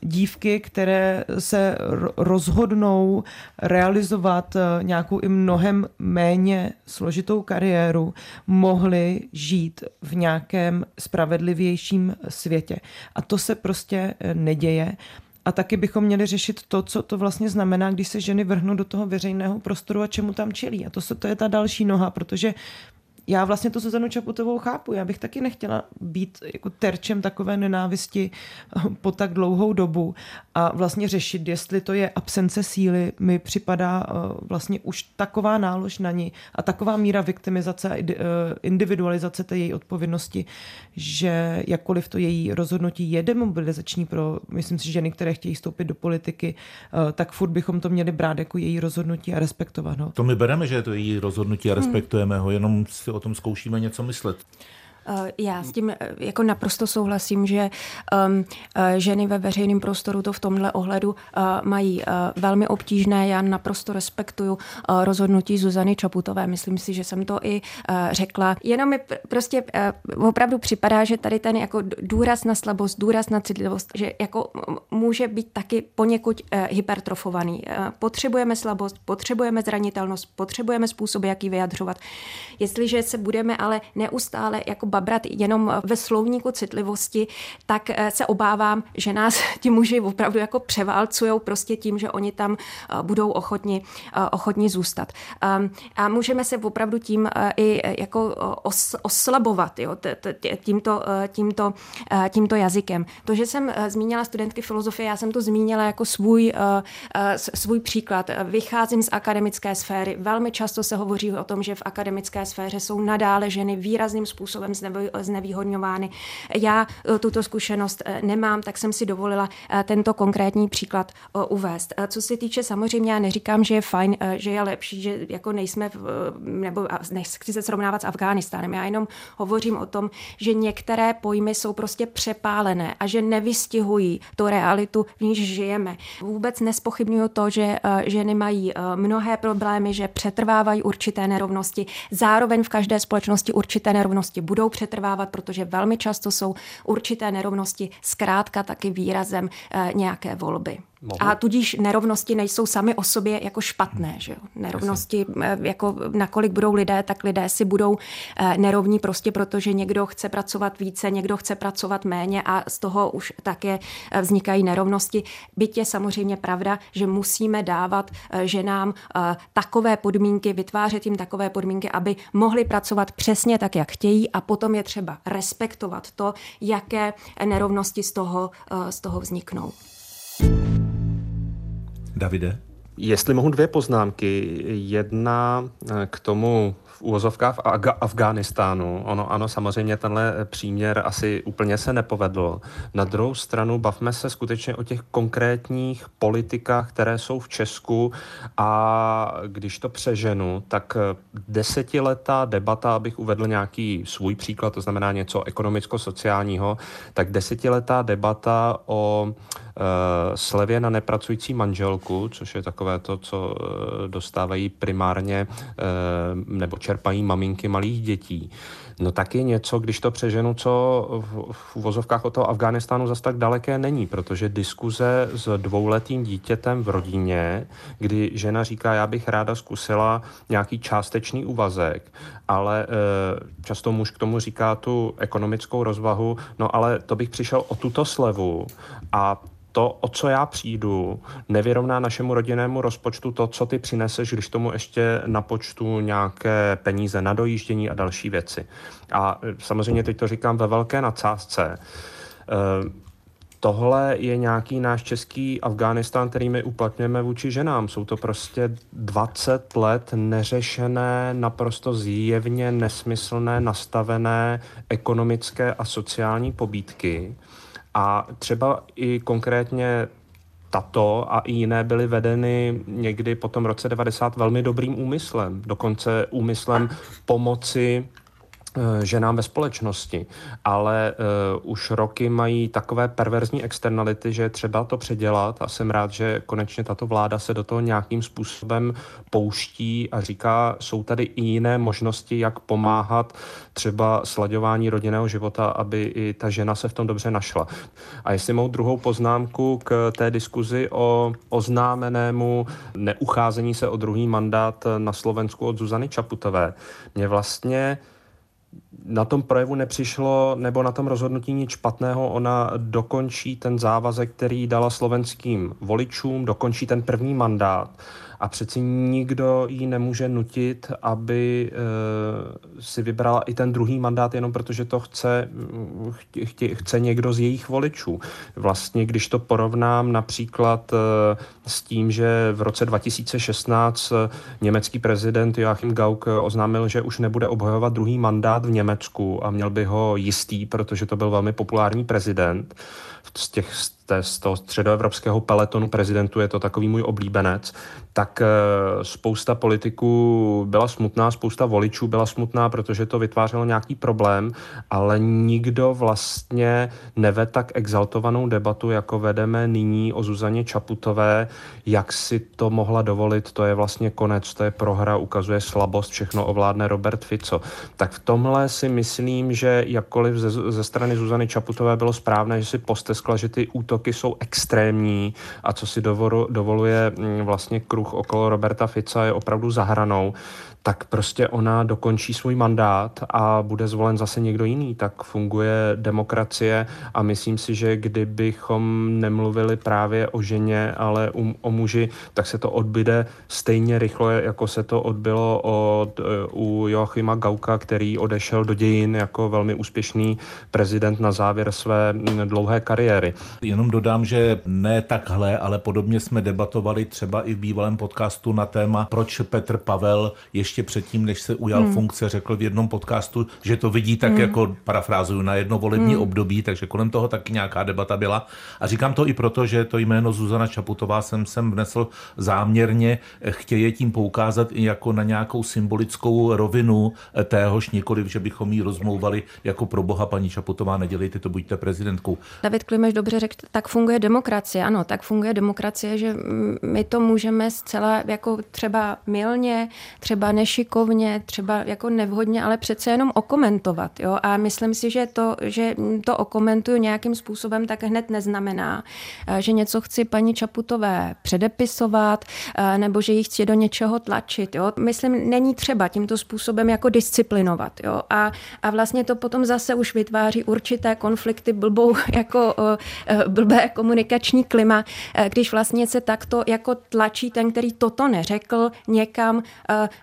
dívky, které se rozhodnou realizovat eh, nějakou i mnohem méně složitou kariéru, mohly žít v nějakém spravedlivějším světě. A to se prostě eh, neděje. A taky bychom měli řešit to, co to vlastně znamená, když se ženy vrhnou do toho veřejného prostoru a čemu tam čelí. A to, se, to je ta další noha, protože já vlastně to Zuzanu Čaputovou chápu. Já bych taky nechtěla být jako terčem takové nenávisti po tak dlouhou dobu a vlastně řešit, jestli to je absence síly, mi připadá eh, vlastně už taková nálož na ní a taková míra viktimizace a eh, individualizace té její odpovědnosti, že jakkoliv to její rozhodnutí je demobilizační pro, myslím si, ženy, které chtějí vstoupit do politiky, eh, tak furt bychom to měli brát jako její rozhodnutí a respektovat ho. To my bereme, že je to její rozhodnutí a respektujeme ho, jenom si o tom zkoušíme něco myslet. Já s tím eh, jako naprosto souhlasím, že um, ženy ve veřejném prostoru to v tomhle ohledu uh, mají uh, velmi obtížné. Já naprosto respektuju uh, rozhodnutí Zuzany Čaputové. Myslím si, že jsem to i řekla. Jenom mi prostě uh, opravdu připadá, že tady ten jako důraz na slabost, důraz na citlivost, že jako může být taky poněkud hypertrofovaný. Potřebujeme slabost, potřebujeme zranitelnost, potřebujeme způsoby, jak ji vyjadřovat. Jestliže se budeme ale neustále jako babrat jenom ve slovníku citlivosti, tak eh, se obávám, že nás ti muži opravdu jako převálcují prostě tím, že oni tam eh, budou ochotni, eh, ochotni zůstat. Ehm, a můžeme se opravdu tím i jako oslabovat jo, tímto, tímto, tímto jazykem. To, že jsem zmínila studentky filozofie, já jsem to zmínila jako svůj, svůj příklad. Vycházím z akademické sféry. Velmi často se hovoří o tom, že v akademické sféře jsou nadále ženy výrazným způsobem znevýhodňovány. Já eh, tuto zkušenost eh, nemám, tak jsem si dovolila eh, tento konkrétní příklad uvést. Co se týče samozřejmě, já neříkám, že je fajn, že je lepší, že jako nejsme, nebo nechci se srovnávat s Afghánistánem, já jenom hovořím o tom, že některé pojmy jsou prostě přepálené a že nevystihují tu realitu, v níž žijeme. Vůbec nespochybnuju to, že ženy mají mnohé problémy, že přetrvávají určité nerovnosti. Zároveň v každé společnosti určité nerovnosti budou přetrvávat protože velmi často jsou určité nerovnosti zkrátka taky výrazem eh, nějaké volby. Mohu. A tudíž nerovnosti nejsou sami o sobě jako špatné. Že jo? Nerovnosti, eh, jako nakolik budou lidé, tak lidé si budou eh, nerovní prostě protože někdo chce pracovat více, někdo chce pracovat méně a z toho už také eh, vznikají nerovnosti. Byť je samozřejmě pravda, že musíme dávat ženám takové podmínky, vytvářet jim takové podmínky, aby mohli pracovat přesně tak, jak chtějí a potom je třeba respektovat to, jaké nerovnosti z toho, z toho vzniknou. Davide? Jestli mohu dvě poznámky. Jedna eh, k tomu v úvozovkách v Afghánistánu. Ono, ano, samozřejmě tenhle příměr asi úplně se nepovedl. Na druhou stranu bavme se skutečně o těch konkrétních politikách, které jsou v Česku a když to přeženu, tak desetiletá debata, abych uvedl nějaký svůj příklad, to znamená něco ekonomicko-sociálního, tak desetiletá debata o slevě na nepracující manželku, což je takové to, co uh, dostávají primárně uh, nebo čerpají maminky malých dětí. No tak je něco, když to přeženu, co v, uvozovkách o toho Afghánistánu zase tak daleké není, protože diskuze s dvouletým dítětem v rodině, kdy žena říká, já bych ráda zkusila nějaký částečný úvazek, ale často muž k tomu říká tu ekonomickou rozvahu, no ale to bych přišel o tuto slevu a to, o co já přijdu, nevyrovná našemu rodinnému rozpočtu to, co ty přineseš, když tomu ještě napočtu nějaké peníze na dojíždění a další věci. A e, samozřejmě teď to říkám ve velké nadsázce. E, tohle je nějaký náš český Afghánistán, který my uplatňujeme vůči ženám. Jsou to prostě 20 let neřešené, naprosto zjevně nesmyslné, nastavené ekonomické a sociální pobídky. A třeba i konkrétně tato a i jiné byly vedeny někdy po tom roce 90 velmi dobrým úmyslem, dokonce úmyslem pomoci ženám ve společnosti, ale uh, už roky mají takové perverzní externality, že je třeba to předělat a jsem rád, že konečně tato vláda se do toho nějakým způsobem pouští a říká, jsou tady i jiné možnosti, jak pomáhat třeba slaďování rodinného života, aby i ta žena se v tom dobře našla. A jestli mou druhou poznámku k té diskuzi o oznámenému neucházení se o druhý mandát na Slovensku od Zuzany Čaputové, mě vlastně na tom projevu nepřišlo, nebo na tom rozhodnutí nic špatného. Ona dokončí ten závazek, který dala slovenským voličům, dokončí ten první mandát a přeci nikdo jí nemůže nutit, aby e, si vybrala i ten druhý mandát jenom protože to chce, chtě, chce někdo z jejich voličů. Vlastně, když to porovnám například e, s tím, že v roce 2016 e, německý prezident Joachim Gauck oznámil, že už nebude obhajovat druhý mandát v Německu a měl by ho jistý, protože to byl velmi populární prezident z těch z toho středoevropského peletonu prezidentů je to takový můj oblíbenec, tak eh, spousta politiků byla smutná, spousta voličů byla smutná, protože to vytvářelo nějaký problém, ale nikdo vlastně neve tak exaltovanou debatu, jako vedeme nyní o Zuzaně Čaputové, jak si to mohla dovolit, to je vlastně konec, to je prohra, ukazuje slabost, všechno ovládne Robert Fico. Tak v tomhle si myslím, že jakkoliv ze, ze strany Zuzany Čaputové bylo správné, že si posteskla, že ty útoky útoky jsou extrémní a co si dovoluje mm, vlastně kruh okolo Roberta Fica je opravdu zahranou, tak prostě ona dokončí svůj mandát a bude zvolen zase někdo jiný. Tak funguje demokracie a myslím si, že kdybychom nemluvili právě o ženě, ale o, o muži, tak se to odbyde stejně rychle, jako se to odbylo od, e, u Joachima Gauka, který odešel do dějin jako velmi úspěšný prezident na závěr své dlouhé kariéry. Jenom dodám, že ne takhle, ale podobně jsme debatovali třeba i v bývalém podcastu na téma, proč Petr Pavel ještě ještě předtím, než se ujal hmm. funkce, řekl v jednom podcastu, že to vidí tak hmm. jako, parafrázuju, na jedno volební hmm. období, takže kolem toho taky nějaká debata byla. A říkám to i proto, že to jméno Zuzana Čaputová jsem sem vnesl záměrně, chtěje tím poukázat i jako na nějakou symbolickou rovinu téhož, nikoliv, že bychom jí rozmlouvali jako pro boha paní Čaputová, nedělejte to, buďte prezidentkou. David Klimeš dobře řekl, tak funguje demokracie, ano, tak funguje demokracie, že my to můžeme zcela jako třeba milně, třeba ne nešikovně, třeba jako nevhodně, ale přece jenom okomentovat. Jo? A myslím si, že to, že to okomentuju nějakým způsobem, tak hned neznamená, eh, že něco chci paní Čaputové předepisovat eh, nebo že ji chci do něčeho tlačit. Jo? Myslím, není třeba tímto způsobem jako disciplinovat. Jo? A, a vlastně to potom zase už vytváří určité konflikty, blbou, jako eh, blbé komunikační klima, když vlastně se takto jako tlačí ten, který toto neřekl někam,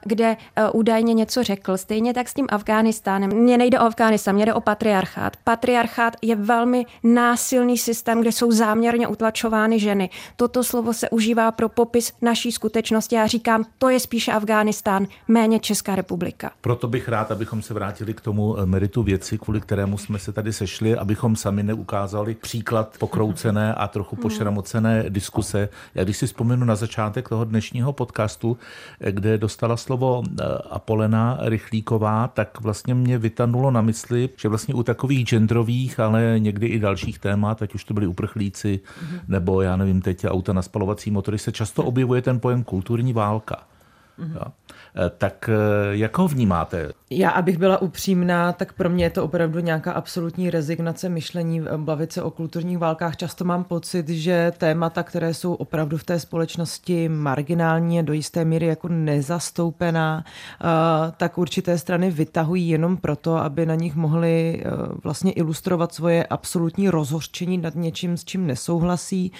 kde uh, údajně něco řekl. Stejně tak s tím Afghánistánem. Mně nejde o Afghánistán, mně jde o patriarchát. Patriarchát je velmi násilný systém, kde jsou záměrně utlačovány ženy. Toto slovo se užívá pro popis naší skutečnosti. Já říkám, to je spíše Afghánistán, méně Česká republika. Proto bych rád, abychom se vrátili k tomu eh, meritu věci, kvůli kterému jsme se tady sešli, abychom sami neukázali příklad pokroucené a trochu hmm. pošramocené diskuse. Já když si vzpomenu na začátek toho dnešního podcastu, eh, kde dostala slovo Eh, Apolena Rychlíková, tak vlastně mě vytanulo na mysli, že vlastně u takových genderových, ale někdy i dalších témat, ať už to byli uprchlíci, mm-hmm. nebo já nevím, teď auta na spalovací motory, se často objevuje ten pojem kulturní válka. Mm-hmm. Tak eh, jak ho vnímáte? Já, abych byla upřímná, tak pro mě je to opravdu nějaká absolutní rezignace myšlení bavit se o kulturních válkách. Často mám pocit, že témata, které jsou opravdu v té společnosti marginální do jisté míry jako nezastoupená, tak určité strany vytahují jenom proto, aby na nich mohli vlastně ilustrovat svoje absolutní rozhořčení nad něčím, s čím nesouhlasí.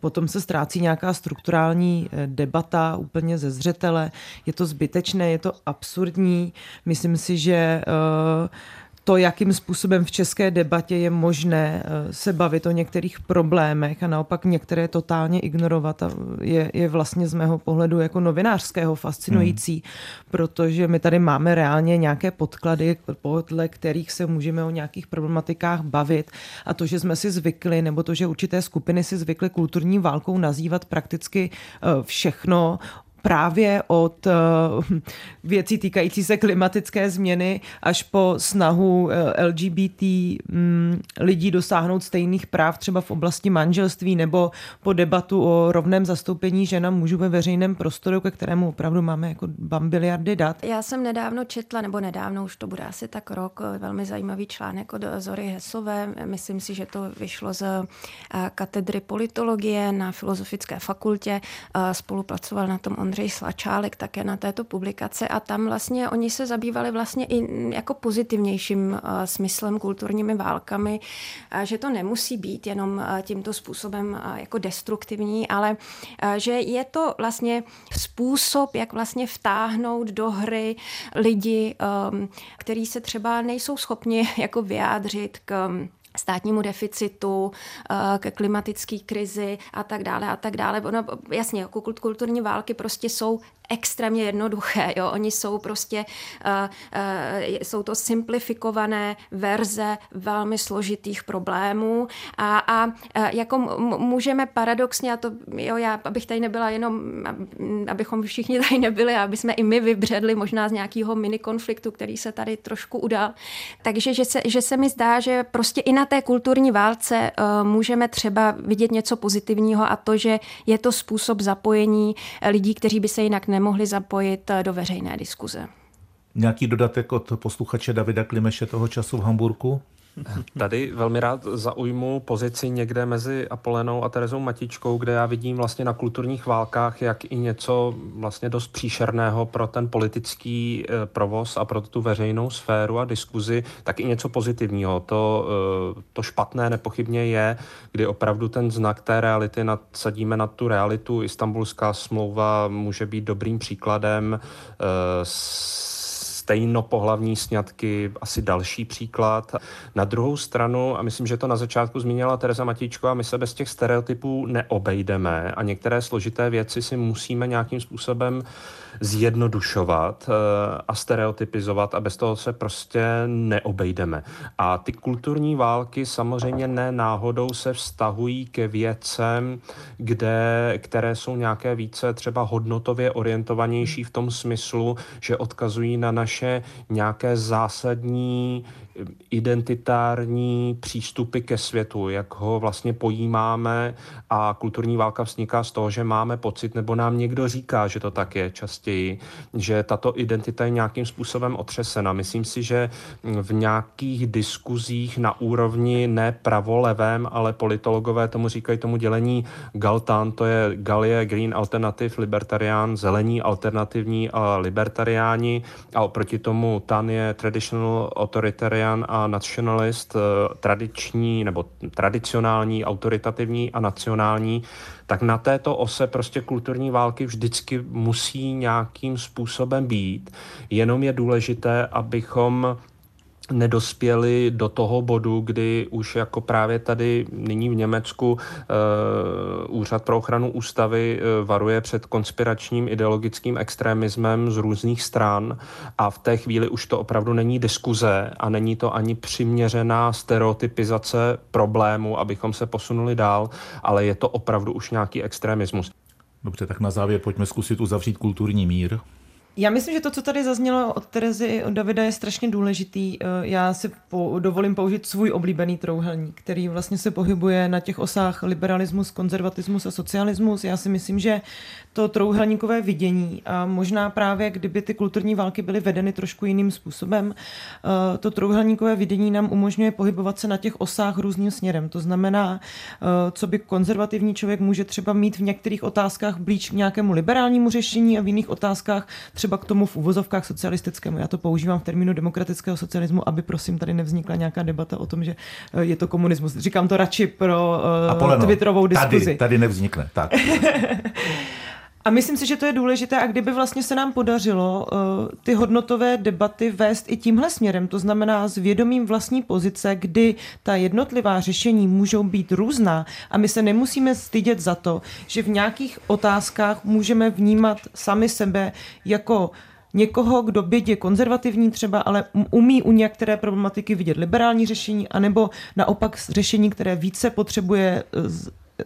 Potom se ztrácí nějaká strukturální debata úplně ze zřetele. Je to zbytečné, je to absurdní. Myslím si, že uh, to, jakým způsobem v české debatě je možné eh, se bavit o některých problémech a naopak některé totálně ignorovat, je, je vlastně z mého pohledu jako novinářského fascinující, hmm. protože my tady máme reálně nějaké podklady, podle kterých se můžeme o nějakých problematikách bavit a to, že jsme si zvykli, nebo to, že určité skupiny si zvykly kulturní válkou nazývat prakticky eh, všechno, právě od eh, věcí týkající se klimatické změny až po snahu eh, LGBT mm, lidí dosáhnout stejných práv třeba v oblasti manželství nebo po debatu o rovném zastoupení žena mužů ve veřejném prostoru, ke kterému opravdu máme jako bambiliardy dat. Já jsem nedávno četla, nebo nedávno, už to bude asi tak rok, eh, velmi zajímavý článek od Zory Hesové. Myslím si, že to vyšlo z katedry politologie na Filozofické fakultě. Spolupracoval na tom Ondřej Ondřej Slačálek také na této publikaci a tam vlastně oni se zabývali vlastně i jako pozitivnějším uh, smyslem kulturními válkami, uh, že to nemusí být jenom uh, tímto způsobem jako destruktivní, ale že je to vlastně způsob, jak vlastně vtáhnout do hry lidi, um, kteří se třeba nejsou schopni jako vyjádřit k státnímu deficitu, eh, ke klimatické krizi a tak dále a tak dále. Ono, jasně, kulturní války prostě jsou extrémně jednoduché. Jo? Oni jsou prostě, uh, uh, jsou to simplifikované verze velmi složitých problémů a, a uh, jako můžeme paradoxně, a to jo, já, abych tady nebyla jenom, abychom všichni tady nebyli, aby jsme i my vybředli možná z nějakého mini konfliktu, který se tady trošku udal. Takže že se, že se mi zdá, že prostě i na té kulturní válce uh, můžeme třeba vidět něco pozitivního a to, že je to způsob zapojení lidí, kteří by se jinak ne nemohli zapojit eh, do veřejné diskuze. Nějaký dodatek od posluchače Davida Klimeše toho času v Hamburgu? Tady velmi rád zaujmu pozici někde mezi Apolenou a Terezou Matičkou, kde já vidím vlastně na kulturních válkách jak i něco vlastně dost příšerného pro ten politický eh, provoz a pro tu veřejnou sféru a diskuzi, tak i něco pozitivního. To, eh, to špatné nepochybně je, kdy opravdu ten znak té reality nadsadíme na tu realitu. Istanbulská smlouva může být dobrým příkladem s stejnopohlavní sňatky, asi další příklad. Na druhou stranu, a myslím, že to na začátku zmínila Tereza Matíčko, a my se bez těch stereotypů neobejdeme a některé složité věci si musíme nějakým způsobem zjednodušovat eh, a stereotypizovat a bez toho se prostě neobejdeme. A ty kulturní války samozřejmě ne náhodou se vztahují ke věcem, kde, které jsou nějaké více třeba hodnotově orientovanější v tom smyslu, že odkazují na naše nějaké zásadní identitární přístupy ke světu, jak ho vlastně pojímáme a kulturní válka vzniká z toho, že máme pocit, nebo nám někdo říká, že to tak je častěji, že tato identita je nějakým způsobem otřesena. Myslím si, že v nějakých diskuzích na úrovni ne pravolevém, ale politologové tomu říkají tomu dělení Galtan, to je Galie, Green Alternative, Libertarián, zelení alternativní a libertariáni a oproti tomu Tan je Traditional Authoritarian libertarian a nationalist, eh, tradiční nebo tradicionální, autoritativní a nacionální, tak na této ose prostě kulturní války vždycky musí nějakým způsobem být. Jenom je důležité, abychom nedospěli do toho bodu, kdy už jako právě tady nyní v Německu uh, Úřad pro ochranu ústavy uh, varuje před konspiračním ideologickým extremismem z různých stran a v té chvíli už to opravdu není diskuze a není to ani přiměřená stereotypizace problému, abychom se posunuli dál, ale je to opravdu už nějaký extremismus. Dobře, tak na závěr pojďme zkusit uzavřít kulturní mír. Já myslím, že to, co tady zaznělo od Terezy, od Davida, je strašně důležitý. Eh, já si po, dovolím použít svůj oblíbený trouhelník, který vlastně se pohybuje na těch osách liberalismus, konzervatismus a socialismus. Já si myslím, že to trouhelníkové vidění a možná právě, kdyby ty kulturní války byly vedeny trošku jiným způsobem, eh, to trouhelníkové vidění nám umožňuje pohybovat se na těch osách různým směrem. To znamená, eh, co by konzervativní člověk může třeba mít v některých otázkách blíž k nějakému liberálnímu řešení a v jiných otázkách třeba k tomu v uvozovkách socialistickému. Já to používám v termínu demokratického socialismu, aby prosím tady nevznikla nějaká debata o tom, že eh, je to komunismus. Říkám to radši pro uh, Twitterovou diskuzi. Tady, tady nevznikne. Tak. A myslím si, že to je důležité a kdyby vlastně se nám podařilo uh, ty hodnotové debaty vést i tímhle směrem, to znamená s vědomím vlastní pozice, kdy ta jednotlivá řešení můžou být různá a my se nemusíme stydět za to, že v nějakých otázkách můžeme vnímat sami sebe jako někoho, kdo byť je konzervativní třeba, ale umí u některé problematiky vidět liberální řešení, anebo naopak řešení, které více potřebuje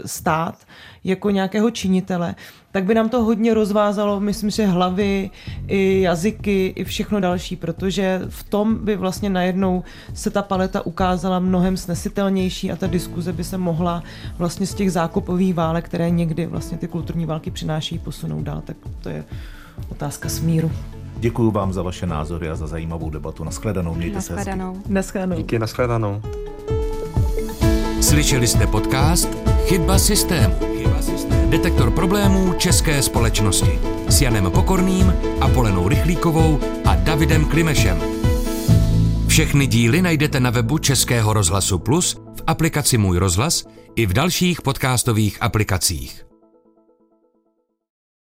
stát jako nějakého činitele, tak by nám to hodně rozvázalo, myslím, že hlavy, i jazyky, i všechno další, protože v tom by vlastně najednou se ta paleta ukázala mnohem snesitelnější a ta diskuze by se mohla vlastně z těch zákopových válek, které někdy vlastně ty kulturní války přináší, posunout dál. Tak to je otázka smíru. Děkuji vám za vaše názory a za zajímavou debatu. Naschledanou, mějte naschledanou. se hezky. Naschledanou. Díky, naschledanou. Slyšeli jste podcast Chyba systému. Detektor problémů české společnosti s Janem Pokorným, Apolenou Rychlíkovou a Davidem Klimešem. Všechny díly najdete na webu Českého rozhlasu Plus, v aplikaci Můj rozhlas i v dalších podcastových aplikacích.